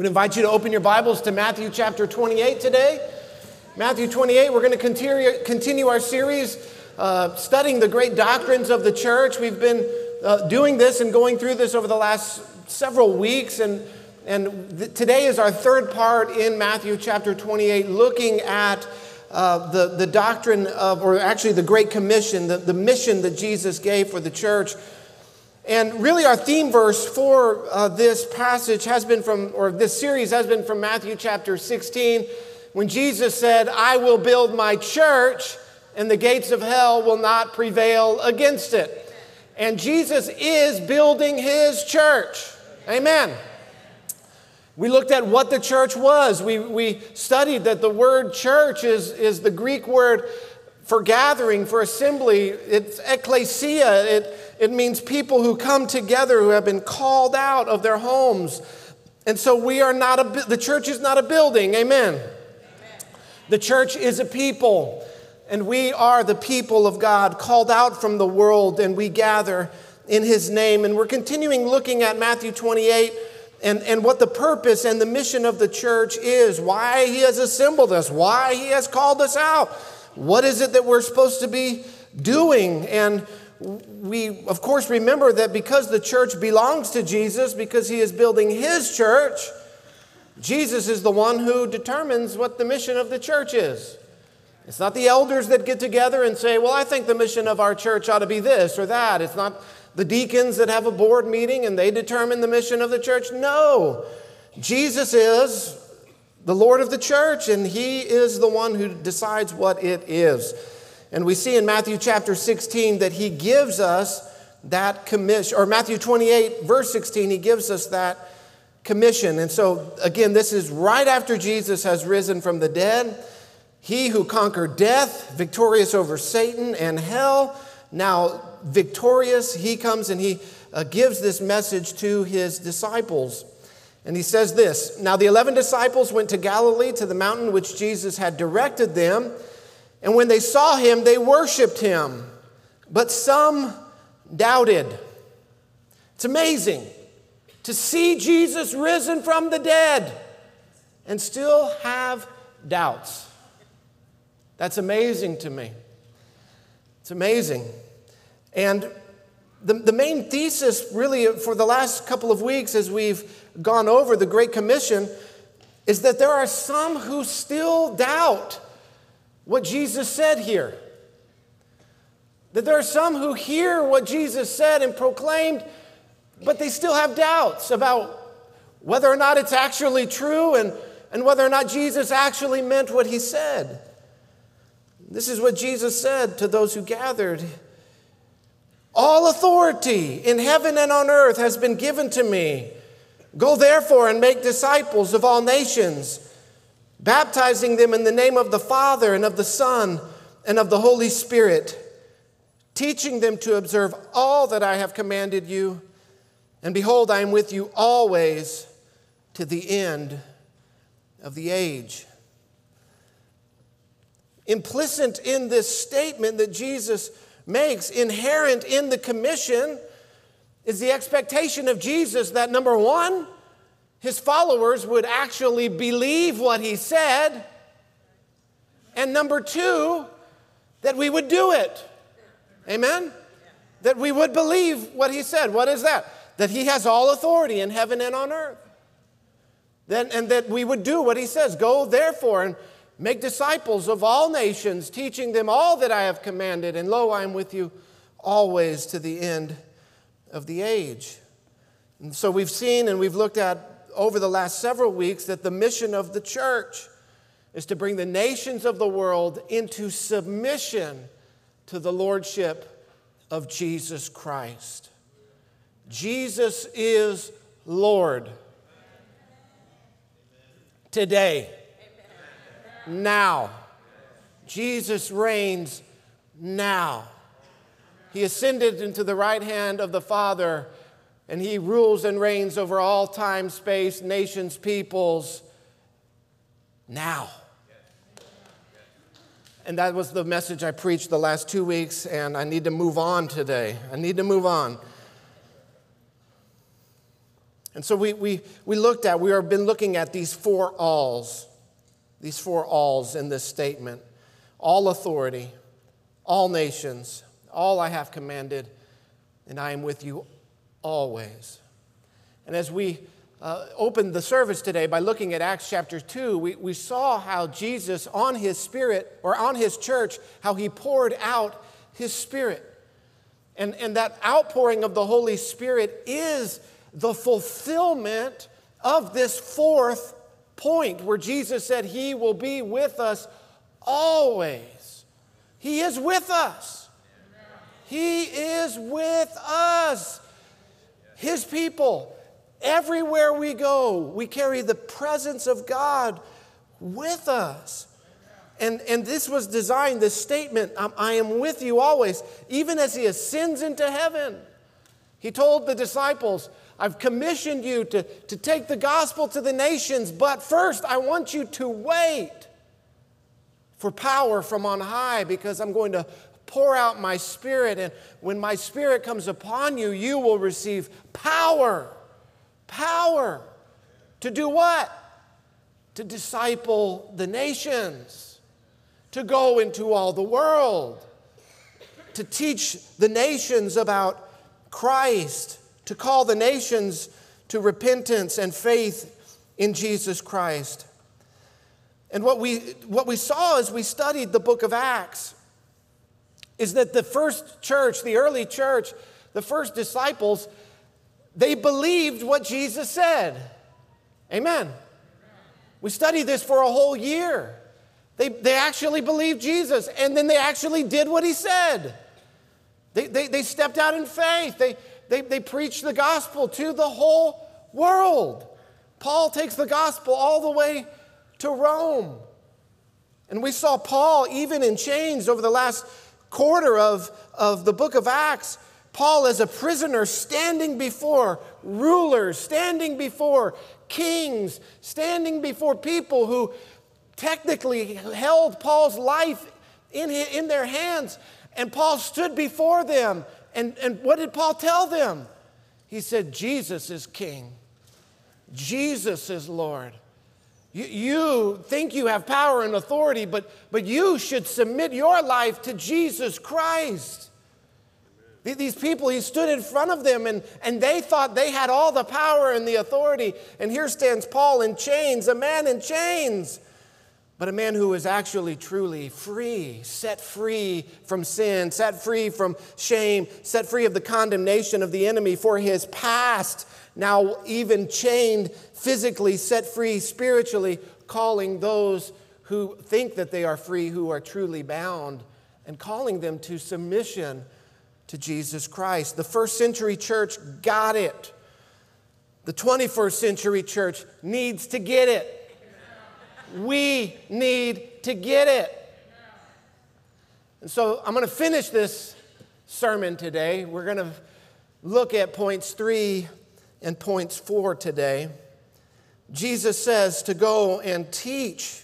We'd invite you to open your Bibles to Matthew chapter 28 today. Matthew 28, we're going to continue, continue our series uh, studying the great doctrines of the church. We've been uh, doing this and going through this over the last several weeks, and, and th- today is our third part in Matthew chapter 28, looking at uh, the, the doctrine of, or actually the Great Commission, the, the mission that Jesus gave for the church. And really, our theme verse for uh, this passage has been from, or this series has been from Matthew chapter 16, when Jesus said, I will build my church, and the gates of hell will not prevail against it. And Jesus is building his church. Amen. We looked at what the church was. We, we studied that the word church is, is the Greek word for gathering, for assembly. It's ecclesia. It, it means people who come together who have been called out of their homes. And so we are not a, the church is not a building. Amen. Amen. The church is a people. And we are the people of God called out from the world, and we gather in his name. And we're continuing looking at Matthew 28 and, and what the purpose and the mission of the church is, why he has assembled us, why he has called us out. What is it that we're supposed to be doing? And we, of course, remember that because the church belongs to Jesus, because he is building his church, Jesus is the one who determines what the mission of the church is. It's not the elders that get together and say, Well, I think the mission of our church ought to be this or that. It's not the deacons that have a board meeting and they determine the mission of the church. No. Jesus is the Lord of the church, and he is the one who decides what it is. And we see in Matthew chapter 16 that he gives us that commission, or Matthew 28, verse 16, he gives us that commission. And so, again, this is right after Jesus has risen from the dead. He who conquered death, victorious over Satan and hell, now victorious, he comes and he uh, gives this message to his disciples. And he says this Now the 11 disciples went to Galilee to the mountain which Jesus had directed them. And when they saw him, they worshiped him, but some doubted. It's amazing to see Jesus risen from the dead and still have doubts. That's amazing to me. It's amazing. And the, the main thesis, really, for the last couple of weeks, as we've gone over the Great Commission, is that there are some who still doubt what Jesus said here. That there are some who hear what Jesus said and proclaimed, but they still have doubts about whether or not it's actually true and, and whether or not Jesus actually meant what he said. This is what Jesus said to those who gathered. All authority in heaven and on earth has been given to me. Go therefore and make disciples of all nations baptizing them in the name of the Father and of the Son and of the Holy Spirit, teaching them to observe all that I have commanded you. And behold, I am with you always to the end of the age. Implicit in this statement that Jesus makes, inherent in the commission, is the expectation of Jesus that number one, his followers would actually believe what he said. And number two, that we would do it. Amen? That we would believe what he said. What is that? That he has all authority in heaven and on earth. Then, and that we would do what he says. Go therefore and make disciples of all nations, teaching them all that I have commanded. And lo, I am with you always to the end of the age. And so we've seen and we've looked at over the last several weeks that the mission of the church is to bring the nations of the world into submission to the lordship of Jesus Christ. Jesus is Lord. Today, now. Jesus reigns now. He ascended into the right hand of the Father and he rules and reigns over all time, space, nations, peoples now. And that was the message I preached the last two weeks, and I need to move on today. I need to move on. And so we, we, we looked at, we have been looking at these four alls, these four alls in this statement all authority, all nations, all I have commanded, and I am with you always. And as we uh, opened the service today by looking at Acts chapter 2, we, we saw how Jesus, on his spirit, or on his church, how he poured out his spirit. And, and that outpouring of the Holy Spirit is the fulfillment of this fourth point where Jesus said, He will be with us always. He is with us. He is with us. His people, everywhere we go, we carry the presence of God with us. And, and this was designed, this statement, um, I am with you always, even as he ascends into heaven. He told the disciples, I've commissioned you to, to take the gospel to the nations, but first I want you to wait for power from on high because I'm going to pour out my spirit. And when my spirit comes upon you, you will receive power. Power. To do what? To disciple the nations, to go into all the world, to teach the nations about Christ to call the nations to repentance and faith in Jesus Christ. And what we, what we saw as we studied the book of Acts is that the first church, the early church, the first disciples, they believed what Jesus said. Amen. We studied this for a whole year. They, they actually believed Jesus, and then they actually did what he said. They, they, they stepped out in faith. They, they, they preach the gospel to the whole world. Paul takes the gospel all the way to Rome. And we saw Paul, even in chains over the last quarter of, of the book of Acts, Paul as a prisoner standing before rulers, standing before kings, standing before people who technically held Paul's life in, in their hands. And Paul stood before them and, and what did Paul tell them? He said, Jesus is king, Jesus is Lord. You, you think you have power and authority, but, but you should submit your life to Jesus Christ. These people, he stood in front of them and, and they thought they had all the power and the authority. And here stands Paul in chains, a man in chains but a man who is actually truly free, set free from sin, set free from shame, set free of the condemnation of the enemy for his past, now even chained physically, set free spiritually, calling those who think that they are free, who are truly bound, and calling them to submission to Jesus Christ. The first century church got it. The 21st century church needs to get it. We need to get it. And so I'm going to finish this sermon today. We're going to look at points three and points four today. Jesus says to go and teach,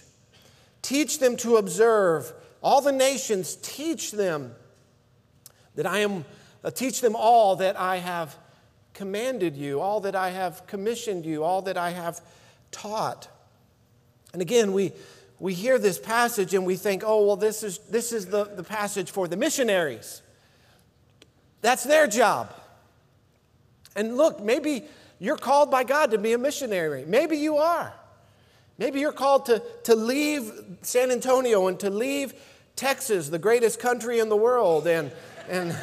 teach them to observe. All the nations, teach them that I am, uh, teach them all that I have commanded you, all that I have commissioned you, all that I have taught. And again, we, we hear this passage and we think, oh, well, this is, this is the, the passage for the missionaries. That's their job. And look, maybe you're called by God to be a missionary. Maybe you are. Maybe you're called to, to leave San Antonio and to leave Texas, the greatest country in the world. And, and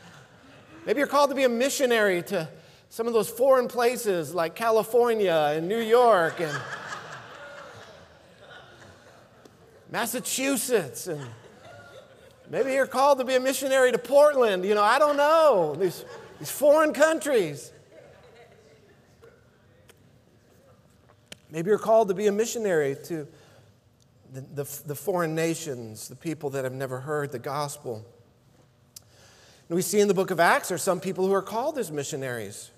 maybe you're called to be a missionary to some of those foreign places like California and New York and Massachusetts, and maybe you're called to be a missionary to Portland. You know, I don't know. These, these foreign countries. Maybe you're called to be a missionary to the, the, the, foreign nations, the people that have never heard the gospel. And we see in the book of Acts, are some people who are called as missionaries.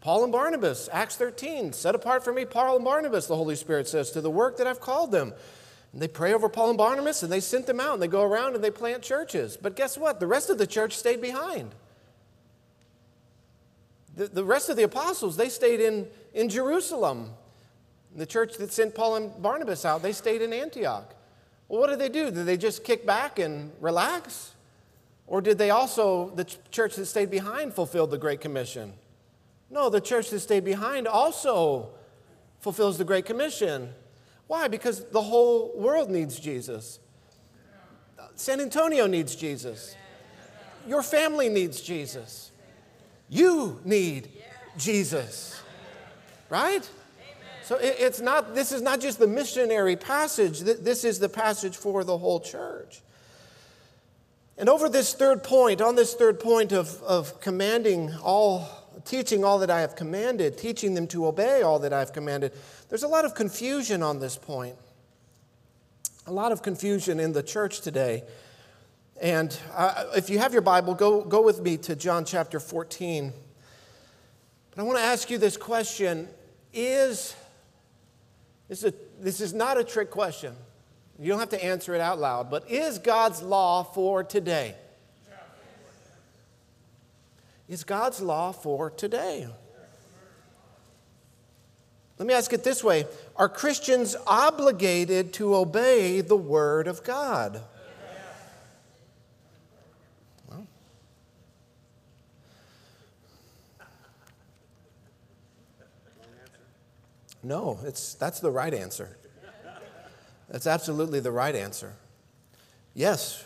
Paul and Barnabas, Acts 13, set apart for me, Paul and Barnabas, the Holy Spirit says, to the work that I've called them. And they pray over Paul and Barnabas and they sent them out and they go around and they plant churches. But guess what? The rest of the church stayed behind. The, the rest of the apostles, they stayed in, in Jerusalem. The church that sent Paul and Barnabas out, they stayed in Antioch. Well, what did they do? Did they just kick back and relax? Or did they also, the church that stayed behind, fulfill the Great Commission? No, the church that stayed behind also fulfills the Great Commission. Why? Because the whole world needs Jesus. San Antonio needs Jesus. Your family needs Jesus. You need Jesus. Right? So it's not, this is not just the missionary passage, this is the passage for the whole church. And over this third point, on this third point of, of commanding all, teaching all that I have commanded, teaching them to obey all that I've commanded, there's a lot of confusion on this point. A lot of confusion in the church today. And uh, if you have your Bible, go, go with me to John chapter 14. But I want to ask you this question Is this is, a, this is not a trick question. You don't have to answer it out loud, but is God's law for today? Is God's law for today? Let me ask it this way Are Christians obligated to obey the Word of God? No, it's, that's the right answer. That's absolutely the right answer. Yes,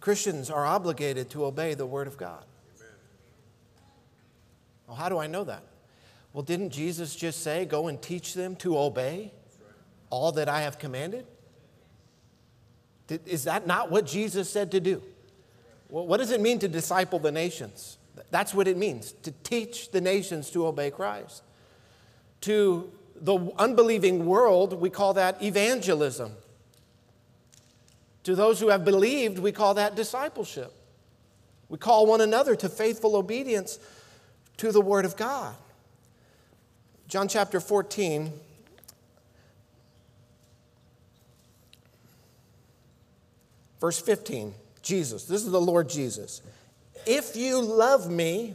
Christians are obligated to obey the Word of God. Well, how do I know that? Well, didn't Jesus just say, Go and teach them to obey all that I have commanded? Is that not what Jesus said to do? Well, what does it mean to disciple the nations? That's what it means to teach the nations to obey Christ. To the unbelieving world, we call that evangelism. To those who have believed, we call that discipleship. We call one another to faithful obedience to the Word of God. John chapter 14. Verse 15, Jesus, this is the Lord Jesus. If you love me,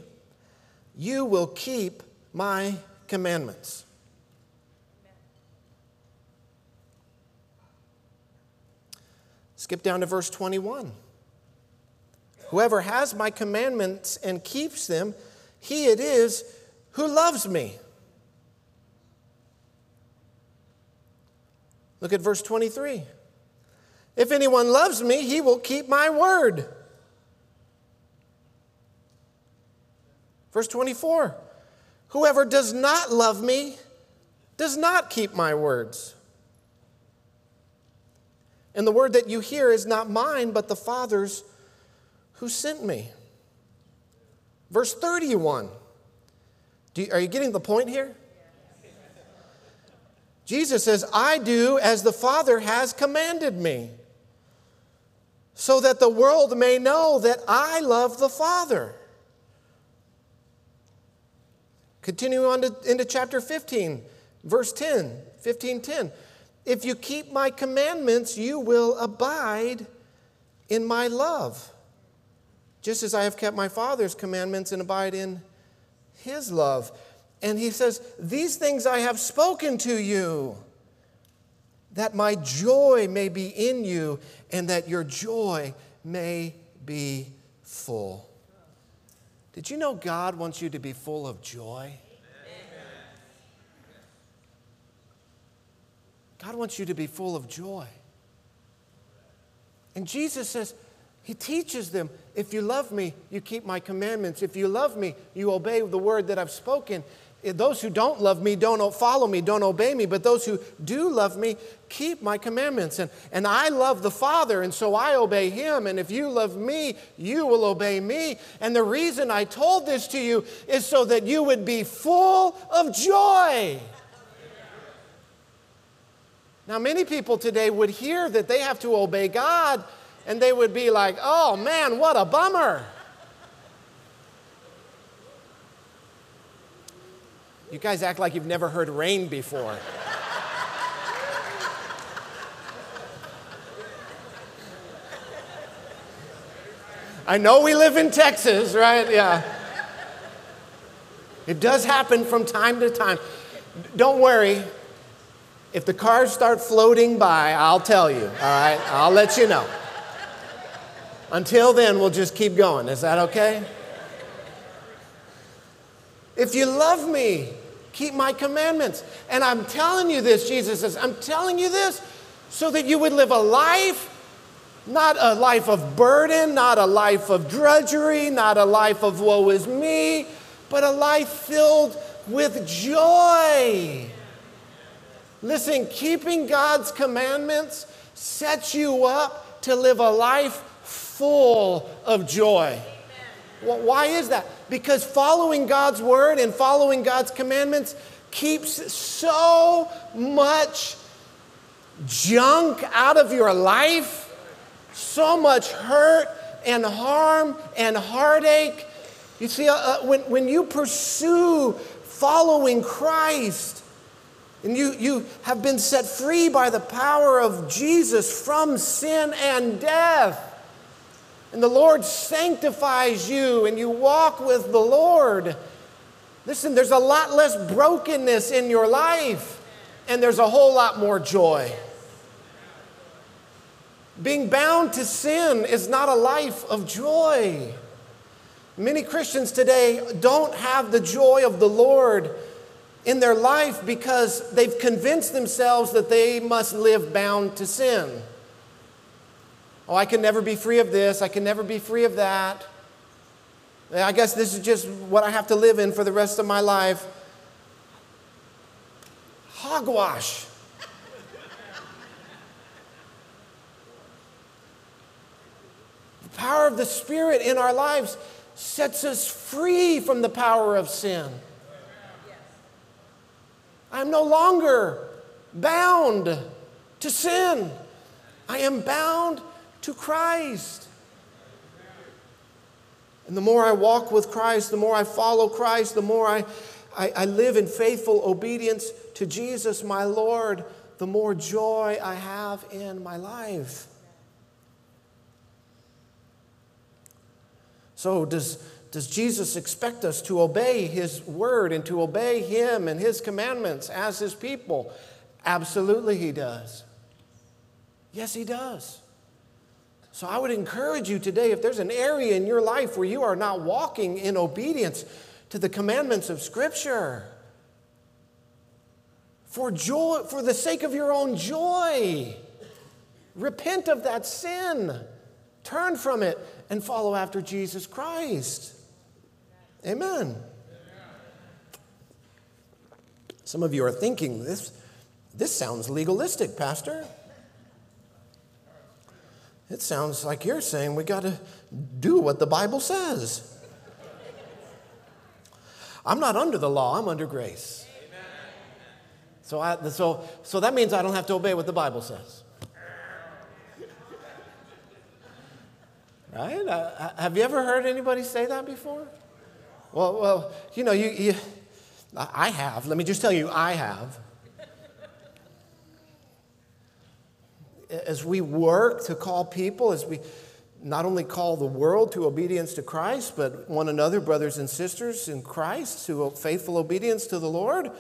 you will keep my commandments. Skip down to verse 21. Whoever has my commandments and keeps them, he it is who loves me. Look at verse 23. If anyone loves me, he will keep my word. Verse 24. Whoever does not love me does not keep my words. And the word that you hear is not mine, but the Father's who sent me. Verse 31. You, are you getting the point here? Jesus says, I do as the Father has commanded me, so that the world may know that I love the Father. Continue on to, into chapter 15, verse 10, 15, 10. If you keep my commandments, you will abide in my love, just as I have kept my Father's commandments and abide in his love. And he says, These things I have spoken to you, that my joy may be in you, and that your joy may be full. Did you know God wants you to be full of joy? God wants you to be full of joy. And Jesus says, He teaches them, if you love me, you keep my commandments. If you love me, you obey the word that I've spoken. Eh, those who don't love me don't follow me, don't obey me, but those who do love me keep my commandments. And, and I love the Father, and so I obey him. And if you love me, you will obey me. And the reason I told this to you is so that you would be full of joy. Now, many people today would hear that they have to obey God and they would be like, oh man, what a bummer. You guys act like you've never heard rain before. I know we live in Texas, right? Yeah. It does happen from time to time. Don't worry. If the cars start floating by, I'll tell you, all right? I'll let you know. Until then, we'll just keep going. Is that okay? If you love me, keep my commandments. And I'm telling you this, Jesus says, I'm telling you this so that you would live a life, not a life of burden, not a life of drudgery, not a life of woe is me, but a life filled with joy. Listen, keeping God's commandments sets you up to live a life full of joy. Well, why is that? Because following God's word and following God's commandments keeps so much junk out of your life, so much hurt and harm and heartache. You see, uh, uh, when, when you pursue following Christ, and you, you have been set free by the power of Jesus from sin and death. And the Lord sanctifies you, and you walk with the Lord. Listen, there's a lot less brokenness in your life, and there's a whole lot more joy. Being bound to sin is not a life of joy. Many Christians today don't have the joy of the Lord in their life because they've convinced themselves that they must live bound to sin. Oh, I can never be free of this, I can never be free of that. I guess this is just what I have to live in for the rest of my life. Hogwash. the power of the Spirit in our lives sets us free from the power of sin. I'm no longer bound to sin. I am bound to Christ. And the more I walk with Christ, the more I follow Christ, the more I, I, I, live in faithful obedience to Jesus, my Lord, the more joy I have in my life. So, does does Jesus expect us to obey His word and to obey Him and His commandments as His people? Absolutely, He does. Yes, He does. So I would encourage you today if there's an area in your life where you are not walking in obedience to the commandments of Scripture, for joy, for the sake of your own joy, repent of that sin, turn from it, and follow after Jesus Christ. Amen. Some of you are thinking, this, this sounds legalistic, Pastor. It sounds like you're saying we got to do what the Bible says. I'm not under the law, I'm under grace. So, I, so, so that means I don't have to obey what the Bible says. Right? Uh, have you ever heard anybody say that before? Well, well, you know, you, you, I have. Let me just tell you, I have. As we work to call people, as we not only call the world to obedience to Christ, but one another, brothers and sisters in Christ, to faithful obedience to the Lord,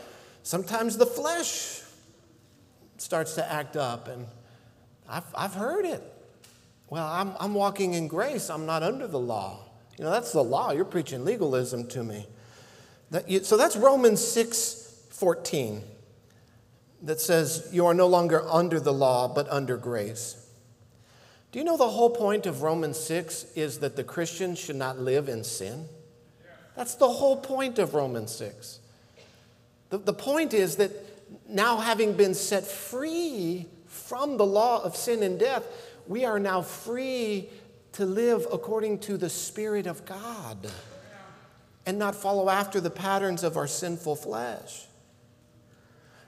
sometimes the flesh starts to act up. And I've, I've heard it. Well, I'm, I'm walking in grace, I'm not under the law. You know, that's the law. You're preaching legalism to me. That you, so that's Romans 6 14 that says, You are no longer under the law, but under grace. Do you know the whole point of Romans 6 is that the Christian should not live in sin? That's the whole point of Romans 6. The, the point is that now, having been set free from the law of sin and death, we are now free to live according to the Spirit of God and not follow after the patterns of our sinful flesh.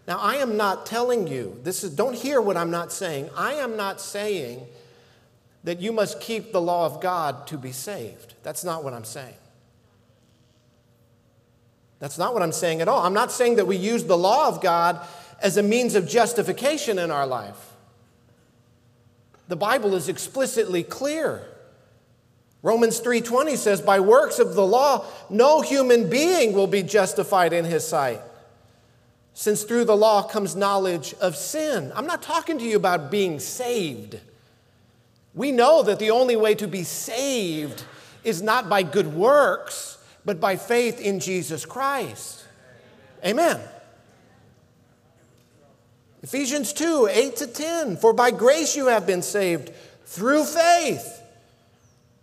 Now, I am not telling you, this is, don't hear what I'm not saying. I am not saying that you must keep the law of God to be saved. That's not what I'm saying. That's not what I'm saying at all. I'm not saying that we use the law of God as a means of justification in our life. The Bible is explicitly clear Romans 3:20 says by works of the law no human being will be justified in his sight since through the law comes knowledge of sin. I'm not talking to you about being saved. We know that the only way to be saved is not by good works, but by faith in Jesus Christ. Amen. Ephesians 2 8 to 10. For by grace you have been saved through faith.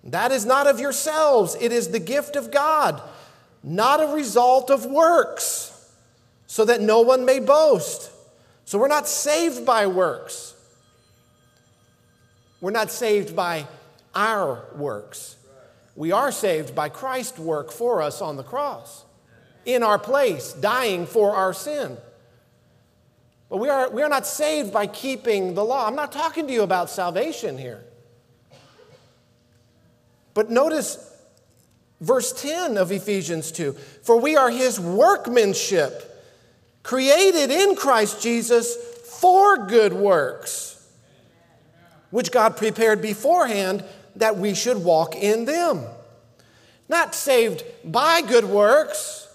That is not of yourselves, it is the gift of God, not a result of works, so that no one may boast. So we're not saved by works. We're not saved by our works. We are saved by Christ's work for us on the cross, in our place, dying for our sin. But we are, we are not saved by keeping the law. I'm not talking to you about salvation here. But notice verse 10 of Ephesians 2 For we are his workmanship, created in Christ Jesus for good works, which God prepared beforehand that we should walk in them. Not saved by good works,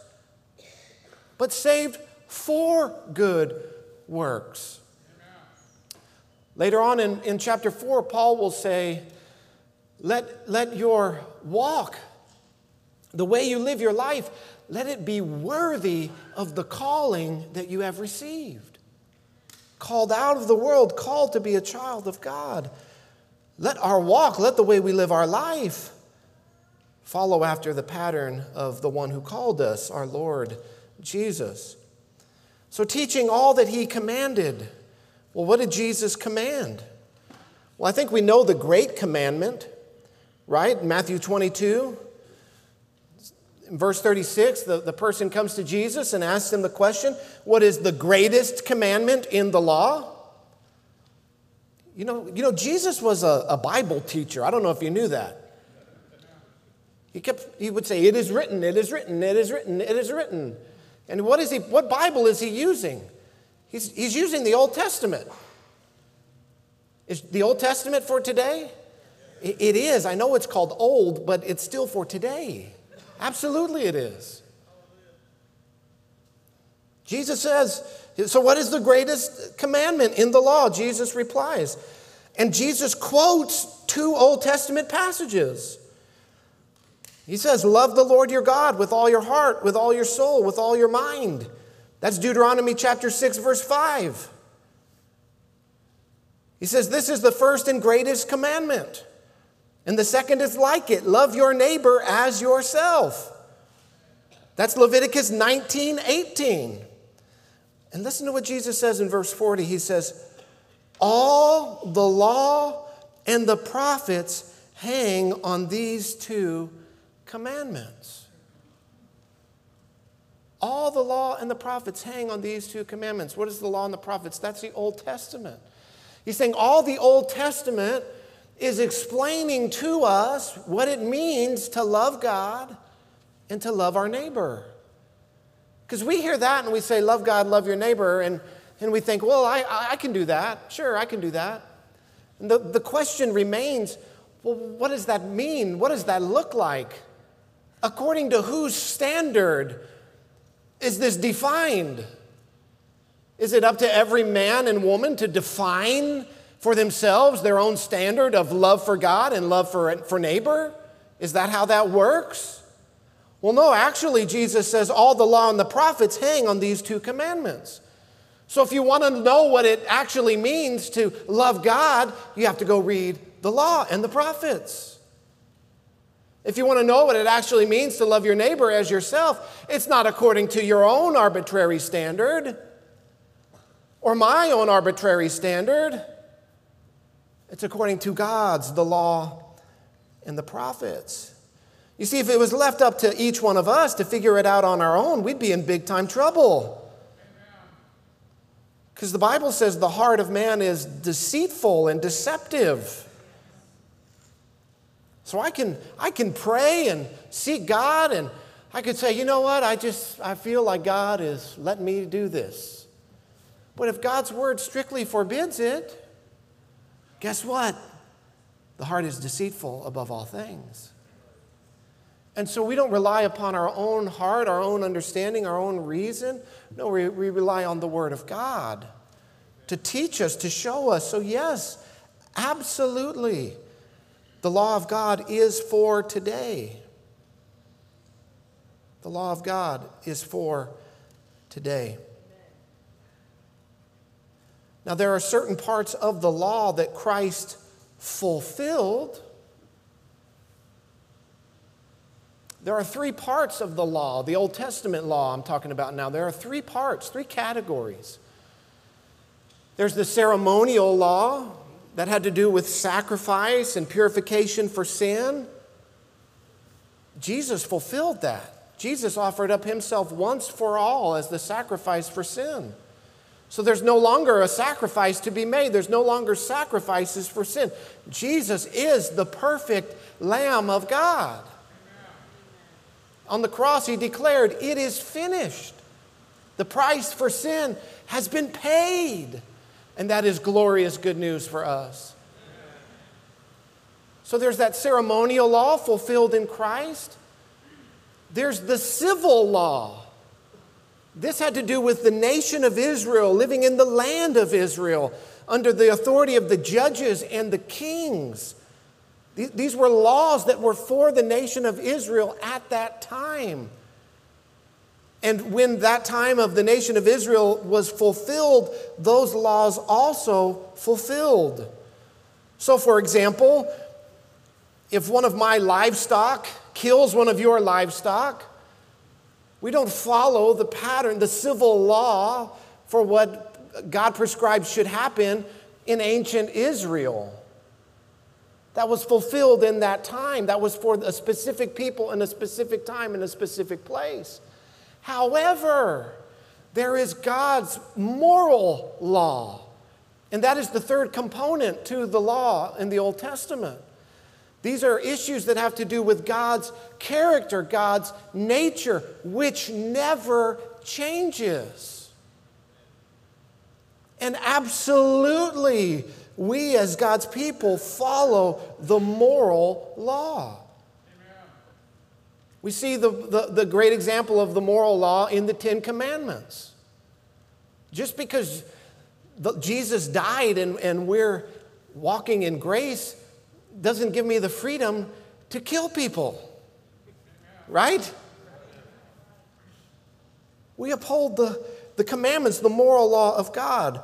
but saved for good works. Later on in, in chapter 4, Paul will say, let, let your walk, the way you live your life, let it be worthy of the calling that you have received. Called out of the world, called to be a child of God. Let our walk, let the way we live our life follow after the pattern of the one who called us, our Lord Jesus. So, teaching all that he commanded. Well, what did Jesus command? Well, I think we know the great commandment, right? Matthew 22, in verse 36, the, the person comes to Jesus and asks him the question What is the greatest commandment in the law? You know, you know Jesus was a, a Bible teacher. I don't know if you knew that. He, kept, he would say, It is written, it is written, it is written, it is written. And what, is he, what Bible is he using? He's, he's using the Old Testament. Is the Old Testament for today? It, is. I know it's called old, but it's still for today. Absolutely, it is. Jesus says, So, what is the greatest commandment in the law? Jesus replies. And Jesus quotes two Old Testament passages. He says, Love the Lord your God with all your heart, with all your soul, with all your mind. That's Deuteronomy chapter 6, verse 5. He says, This is the first and greatest commandment. And the second is like it love your neighbor as yourself. That's Leviticus 19, 18. And listen to what Jesus says in verse 40. He says, All the law and the prophets hang on these two commandments. All the law and the prophets hang on these two commandments. What is the law and the prophets? That's the Old Testament. He's saying all the Old Testament is explaining to us what it means to love God and to love our neighbor. Because we hear that and we say, Love God, love your neighbor, and, and we think, Well, I, I can do that. Sure, I can do that. And the, the question remains well, what does that mean? What does that look like? according to whose standard is this defined? Is it up to every man and woman to define for themselves their own standard of love for God and love for, for neighbor? Is that how that works? Well, no, actually, Jesus says all the law and the prophets hang on these two commandments. So, if you want to know what it actually means to love God, you have to go read the law and the prophets. If you want to know what it actually means to love your neighbor as yourself, it's not according to your own arbitrary standard or my own arbitrary standard. It's according to God's, the law, and the prophets. You see, if it was left up to each one of us to figure it out on our own, we'd be in big time trouble. Because the Bible says the heart of man is deceitful and deceptive. So I can, I can pray and seek God, and I could say, you know what, I just, I feel like God is letting me do this. But if God's word strictly forbids it, guess what? The heart is deceitful above all things. And so we don't rely upon our own heart, our own understanding, our own reason. No, we, we rely on the Word of God to teach us, to show us. So, yes, absolutely, the law of God is for today. The law of God is for today. Now, there are certain parts of the law that Christ fulfilled. There are three parts of the law, the Old Testament law I'm talking about now. There are three parts, three categories. There's the ceremonial law that had to do with sacrifice and purification for sin. Jesus fulfilled that. Jesus offered up himself once for all as the sacrifice for sin. So there's no longer a sacrifice to be made. There's no longer sacrifices for sin. Jesus is the perfect Lamb of God. On the cross, he declared, It is finished. The price for sin has been paid. And that is glorious good news for us. So there's that ceremonial law fulfilled in Christ. There's the civil law this had to do with the nation of Israel living in the land of Israel under the authority of the judges and the kings. These were laws that were for the nation of Israel at that time. And when that time of the nation of Israel was fulfilled, those laws also fulfilled. So, for example, if one of my livestock kills one of your livestock, we don't follow the pattern, the civil law for what God prescribed should happen in ancient Israel. That was fulfilled in that time. That was for a specific people in a specific time in a specific place. However, there is God's moral law. And that is the third component to the law in the Old Testament. These are issues that have to do with God's character, God's nature, which never changes. And absolutely, we as God's people follow the moral law. We see the, the, the, great example of the moral law in the Ten Commandments. Just because the, Jesus died and, and we're walking in grace doesn't give me the freedom to kill people. Right? We uphold the, the commandments, the moral law of God.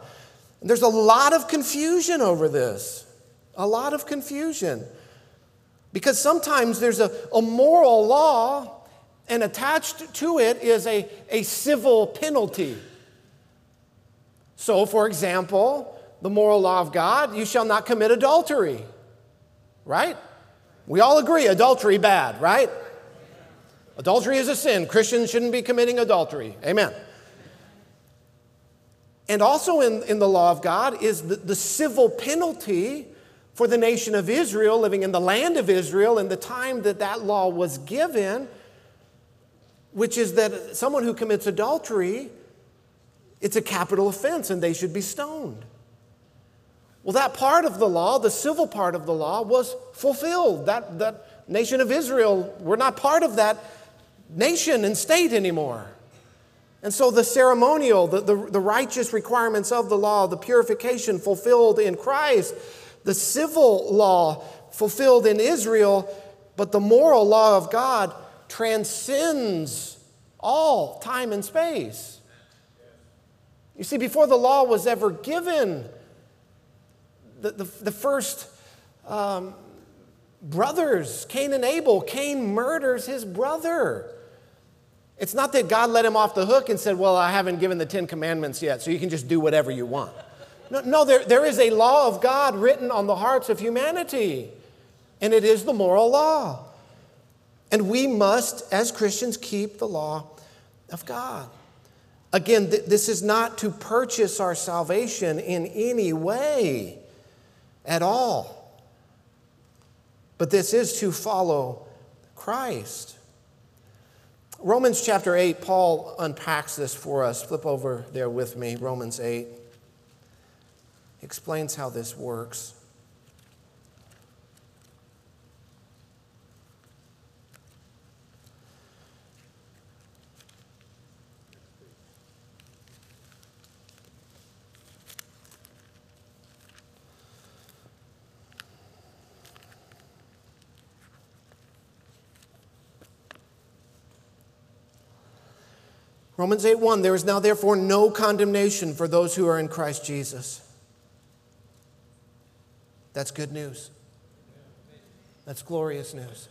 There's a lot of confusion over this. A lot of confusion. Because sometimes there's a, a moral law, and attached to it is a, a civil penalty. So, for example, the moral law of God you shall not commit adultery right? We all agree adultery bad, right? Adultery is a sin. Christians shouldn't be committing adultery. Amen. And also in, in the law of God is the, the civil penalty for the nation of Israel living in the land of Israel in the time that that law was given, which is that someone who commits adultery, it's a capital offense and they should be stoned. Well, that part of the law, the civil part of the law, was fulfilled. That, that nation of Israel, we're not part of that nation and state anymore. And so the ceremonial, the, the, the, righteous requirements of the law, the purification fulfilled in Christ, the civil law fulfilled in Israel, but the moral law of God transcends all time and space. You see, before the law was ever given, the, the, the first um, brothers, Cain and Abel, Cain murders his brother. It's not that God let him off the hook and said, Well, I haven't given the Ten Commandments yet, so you can just do whatever you want. No, no there, there is a law of God written on the hearts of humanity, and it is the moral law. And we must, as Christians, keep the law of God. Again, th- this is not to purchase our salvation in any way at all. But this is to follow Christ. Romans chapter 8, Paul unpacks this for us. Flip over there with me, Romans 8. He explains how this works. Romans 8 1 There is now therefore no condemnation for those who are in Christ Jesus. That's good news. That's glorious news.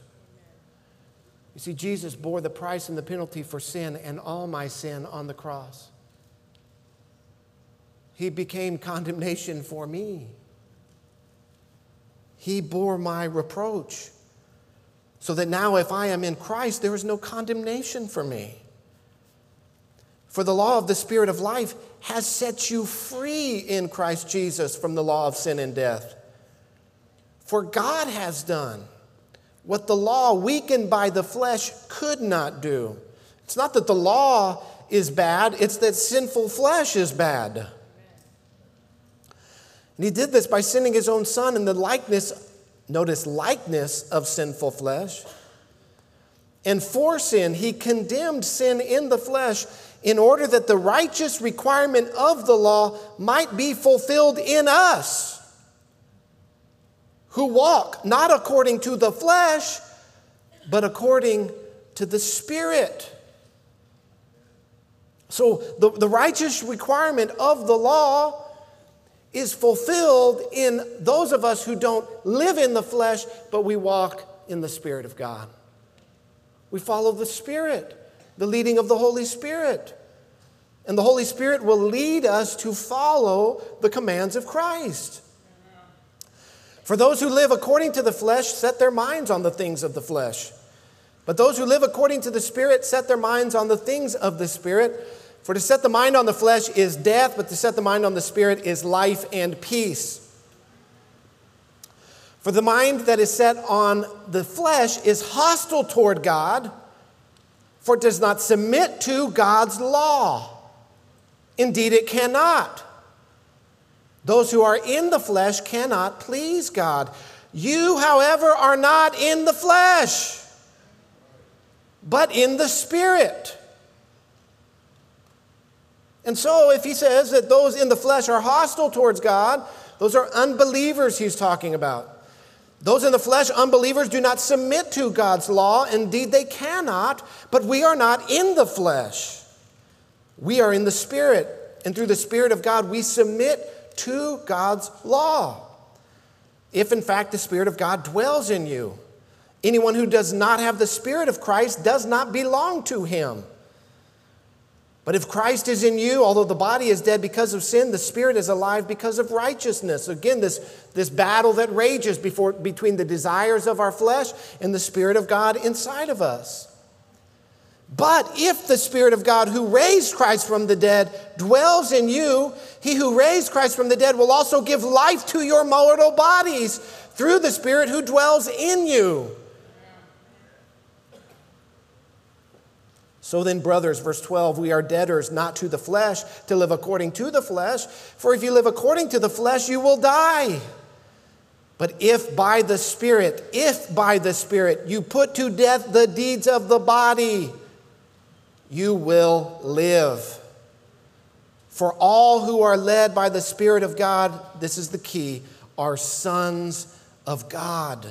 You see, Jesus bore the price and the penalty for sin and all my sin on the cross. He became condemnation for me. He bore my reproach. So that now, if I am in Christ, there is no condemnation for me. For the law of the Spirit of life has set you free in Christ Jesus from the law of sin and death. For God has done what the law, weakened by the flesh, could not do. It's not that the law is bad, it's that sinful flesh is bad. And he did this by sending his own son in the likeness, notice, likeness of sinful flesh. And for sin, he condemned sin in the flesh in order that the righteous requirement of the law might be fulfilled in us who walk not according to the flesh, but according to the Spirit. So the, the righteous requirement of the law is fulfilled in those of us who don't live in the flesh, but we walk in the Spirit of God. We follow the Spirit, the leading of the Holy Spirit. And the Holy Spirit will lead us to follow the commands of Christ. For those who live according to the flesh set their minds on the things of the flesh. But those who live according to the Spirit set their minds on the things of the Spirit. For to set the mind on the flesh is death, but to set the mind on the Spirit is life and peace. For the mind that is set on the flesh is hostile toward God, for it does not submit to God's law. Indeed, it cannot. Those who are in the flesh cannot please God. You, however, are not in the flesh, but in the Spirit. And so, if he says that those in the flesh are hostile towards God, those are unbelievers he's talking about. Those in the flesh, unbelievers, do not submit to God's law. Indeed, they cannot, but we are not in the flesh. We are in the Spirit. And through the Spirit of God, we submit to God's law. If in fact the Spirit of God dwells in you, anyone who does not have the Spirit of Christ does not belong to him. But if Christ is in you, although the body is dead because of sin, the spirit is alive because of righteousness. Again, this, this battle that rages before, between the desires of our flesh and the Spirit of God inside of us. But if the Spirit of God who raised Christ from the dead dwells in you, he who raised Christ from the dead will also give life to your mortal bodies through the Spirit who dwells in you. So then, brothers, verse 12, we are debtors not to the flesh to live according to the flesh, for if you live according to the flesh, you will die. But if by the Spirit, if by the Spirit you put to death the deeds of the body, you will live. For all who are led by the Spirit of God, this is the key, are sons of God.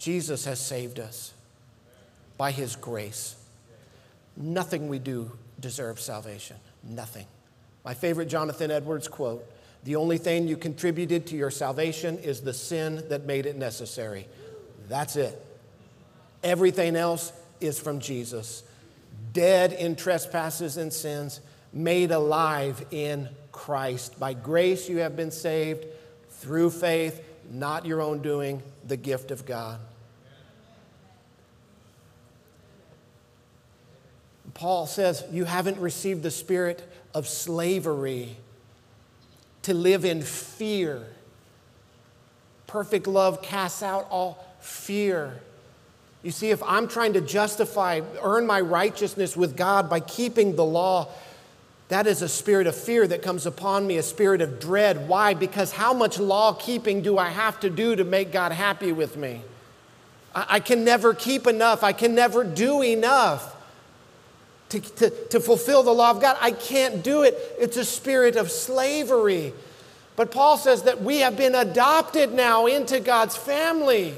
Jesus has saved us by His grace. Nothing we do deserves salvation. Nothing. My favorite Jonathan Edwards quote the only thing you contributed to your salvation is the sin that made it necessary. That's it. Everything else is from Jesus. Dead in trespasses and sins, made alive in Christ. By grace you have been saved through faith, not your own doing, the gift of God. Paul says, You haven't received the spirit of slavery to live in fear. Perfect love casts out all fear. You see, if I'm trying to justify, earn my righteousness with God by keeping the law, that is a spirit of fear that comes upon me, a spirit of dread. Why? Because how much law keeping do I have to do to make God happy with me? I can never keep enough, I can never do enough to, to, to fulfill the law of God. I can't do it. It's a spirit of slavery. But Paul says that we have been adopted now into God's family.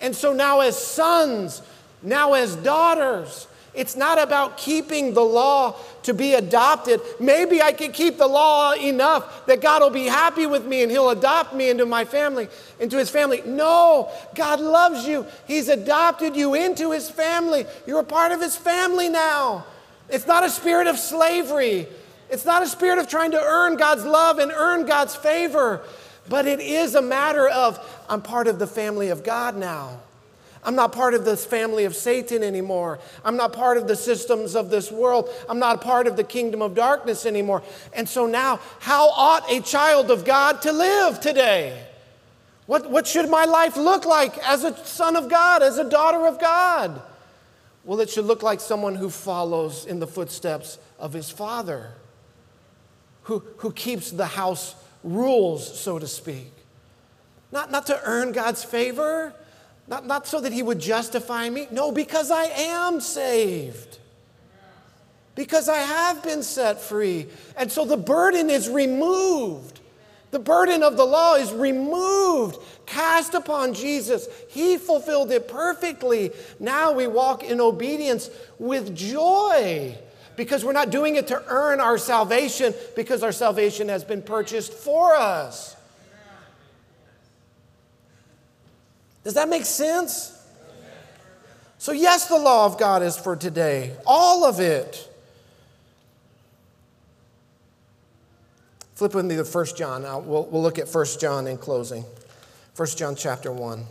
And so now, as sons, now as daughters, it's not about keeping the law to be adopted. Maybe I can keep the law enough that God will be happy with me and He'll adopt me into my family, into His family. No, God loves you. He's adopted you into His family. You're a part of His family now. It's not a spirit of slavery, it's not a spirit of trying to earn God's love and earn God's favor, but it is a matter of I'm part of the family of God now. I'm not part of this family of Satan anymore. I'm not part of the systems of this world. I'm not part of the kingdom of darkness anymore. And so now, how ought a child of God to live today? What, what should my life look like as a son of God, as a daughter of God? Well, it should look like someone who follows in the footsteps of his father, who, who keeps the house rules, so to speak. Not, not to earn God's favor, not, not so that he would justify me. No, because I am saved. Because I have been set free. And so the burden is removed. The burden of the law is removed, cast upon Jesus. He fulfilled it perfectly. Now we walk in obedience with joy because we're not doing it to earn our salvation, because our salvation has been purchased for us. Does that make sense? So, yes, the law of God is for today, all of it. Flip with me to 1 John. Now, we'll, we'll look at 1 John in closing. 1 John chapter 1.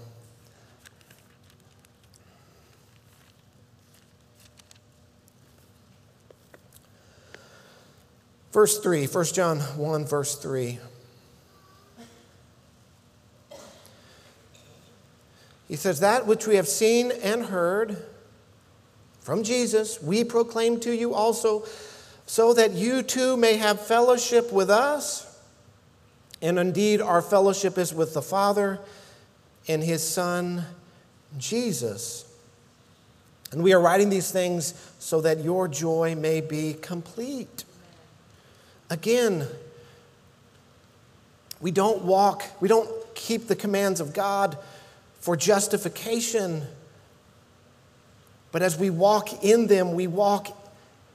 Verse 3, 1 John 1, verse 3. He says, That which we have seen and heard from Jesus, we proclaim to you also, so that you too may have fellowship with us. And indeed, our fellowship is with the Father and His Son, Jesus. And we are writing these things so that your joy may be complete. Again, we don't walk, we don't keep the commands of God for justification. But as we walk in them, we walk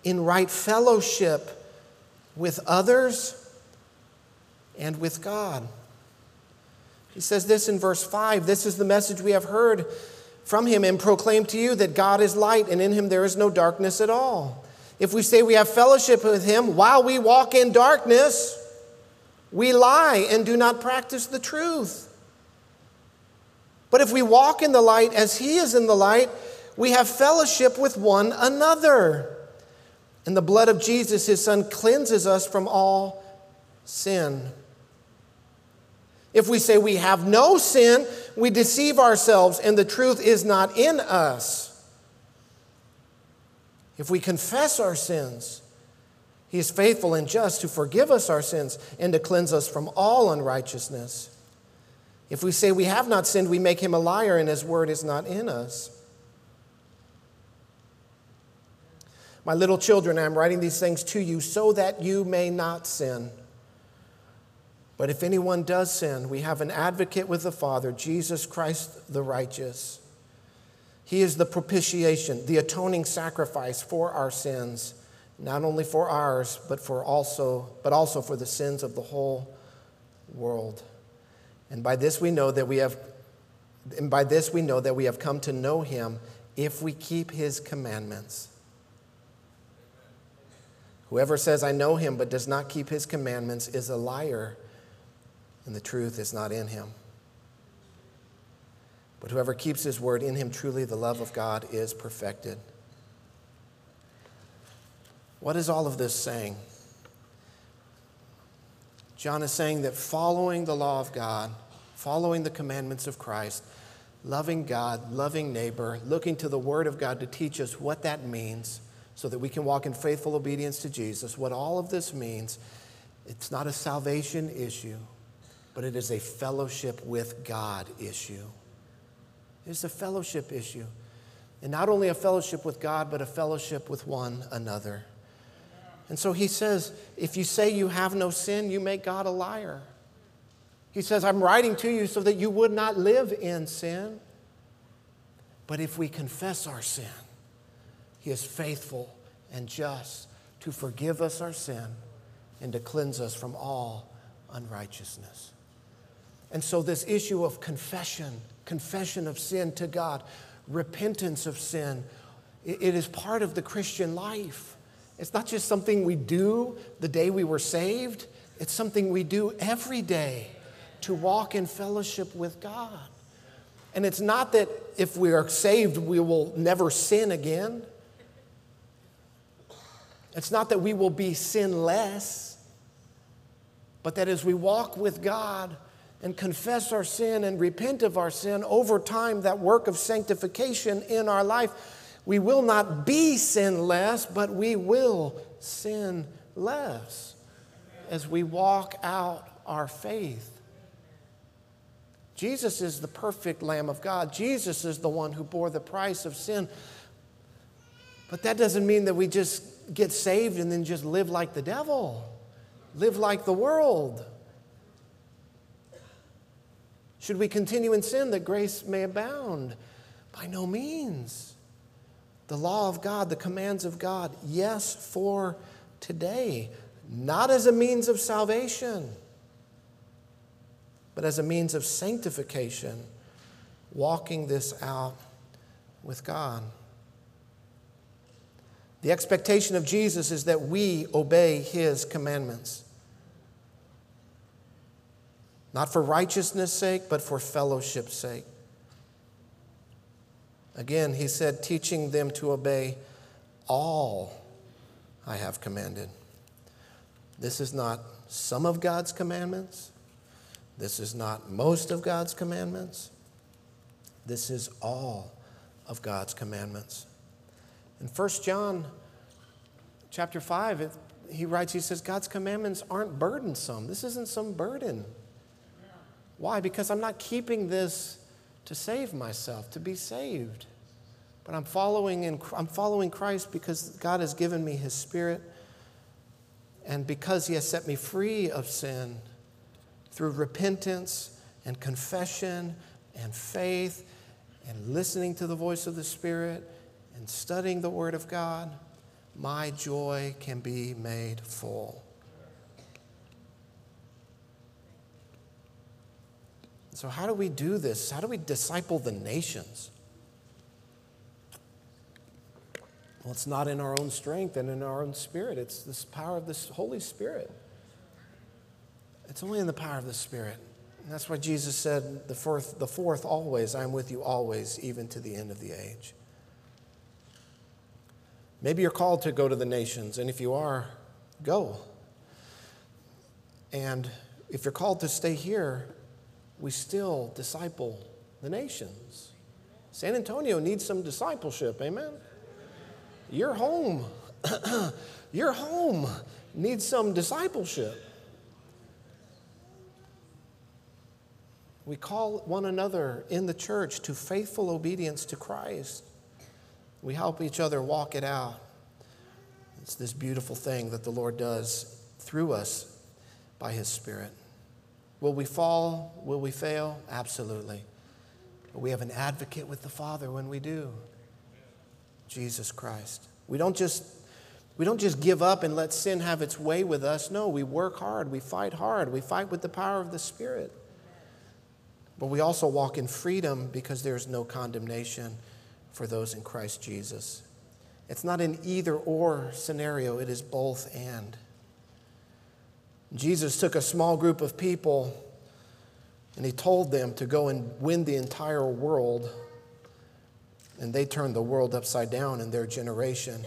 in right fellowship with others and with God. He says this in verse 5 This is the message we have heard from him and proclaimed to you that God is light and in him there is no darkness at all. If we say we have fellowship with him while we walk in darkness, we lie and do not practice the truth. But if we walk in the light as He is in the light, we have fellowship with one another. And the blood of Jesus, His Son, cleanses us from all sin. If we say we have no sin, we deceive ourselves and the truth is not in us. If we confess our sins, He is faithful and just to forgive us our sins and to cleanse us from all unrighteousness. If we say we have not sinned, we make him a liar and his word is not in us. My little children, I am writing these things to you so that you may not sin. But if anyone does sin, we have an advocate with the Father, Jesus Christ the righteous. He is the propitiation, the atoning sacrifice for our sins, not only for ours, but for also, but also for the sins of the whole world. And by this we know that we have and by this we know that we have come to know him if we keep his commandments. Whoever says, I know him, but does not keep his commandments is a liar, and the truth is not in him. But whoever keeps his word, in him truly the love of God is perfected. What is all of this saying? John is saying that following the law of God, following the commandments of Christ, loving God, loving neighbor, looking to the Word of God to teach us what that means so that we can walk in faithful obedience to Jesus. What all of this means, it's not a salvation issue, but it is a fellowship with God issue. It's a fellowship issue. And not only a fellowship with God, but a fellowship with one another. And so he says, if you say you have no sin, you make God a liar. He says, I'm writing to you so that you would not live in sin. But if we confess our sin, he is faithful and just to forgive us our sin and to cleanse us from all unrighteousness. And so, this issue of confession, confession of sin to God, repentance of sin, it is part of the Christian life. It's not just something we do the day we were saved, it's something we do every day to walk in fellowship with God. And it's not that if we are saved, we will never sin again. It's not that we will be sinless, but that as we walk with God and confess our sin and repent of our sin over time, that work of sanctification in our life, we will not be sinless, but we will sin less as we walk out our faith. Jesus is the perfect Lamb of God. Jesus is the one who bore the price of sin. But that doesn't mean that we just get saved and then just live like the devil, live like the world. Should we continue in sin that grace may abound? By no means. The law of God, the commands of God, yes, for today, not as a means of salvation, but as a means of sanctification, walking this out with God. The expectation of Jesus is that we obey his commandments. Not for righteousness' sake, but for fellowship's sake. Again, he said, teaching them to obey all I have commanded. This is not some of God's commandments. This is not most of God's commandments. This is all of God's commandments. In 1 John chapter 5, it, he writes, he says, God's commandments aren't burdensome. This isn't some burden. Why? Because I'm not keeping this to save myself, to be saved. But I'm following, in, I'm following Christ because God has given me his spirit and because he has set me free of sin through repentance and confession and faith and listening to the voice of the Spirit and studying the Word of God, my joy can be made full. So, how do we do this? How do we disciple the nations? Well, it's not in our own strength and in our own spirit, it's this power of this Holy Spirit. It's only in the power of the Spirit. And that's why Jesus said, the fourth, the fourth always, I am with you always, even to the end of the age. Maybe you're called to go to the nations, and if you are, go. And if you're called to stay here, we still disciple the nations. San Antonio needs some discipleship, amen? Your home, your home needs some discipleship. We call one another in the church to faithful obedience to Christ. We help each other walk it out. It's this beautiful thing that the Lord does through us by His Spirit. Will we fall? Will we fail? Absolutely. But we have an advocate with the Father when we do Jesus Christ. We don't just we don't just give up and let sin have its way with us. No, we work hard, we fight hard, we fight with the power of the Spirit. But we also walk in freedom because there's no condemnation for those in Christ Jesus. It's not an either or scenario, it is both and. Jesus took a small group of people and he told them to go and win the entire world. And they turned the world upside down in their generation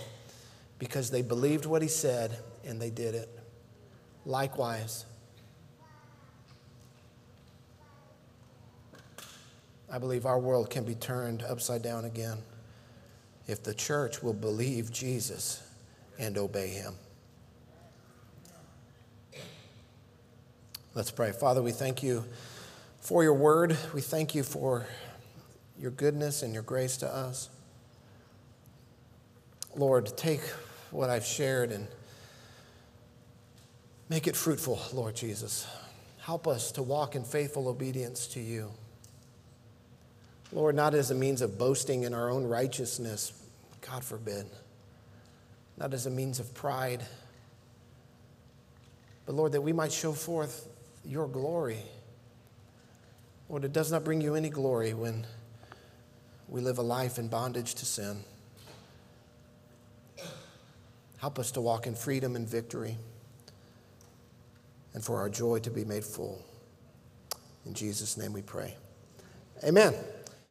because they believed what he said and they did it. Likewise, I believe our world can be turned upside down again if the church will believe Jesus and obey him. Let's pray. Father, we thank you for your word. We thank you for your goodness and your grace to us. Lord, take what I've shared and make it fruitful, Lord Jesus. Help us to walk in faithful obedience to you. Lord, not as a means of boasting in our own righteousness, God forbid, not as a means of pride, but Lord, that we might show forth your glory. Lord, it does not bring you any glory when we live a life in bondage to sin. Help us to walk in freedom and victory, and for our joy to be made full. In Jesus' name we pray. Amen.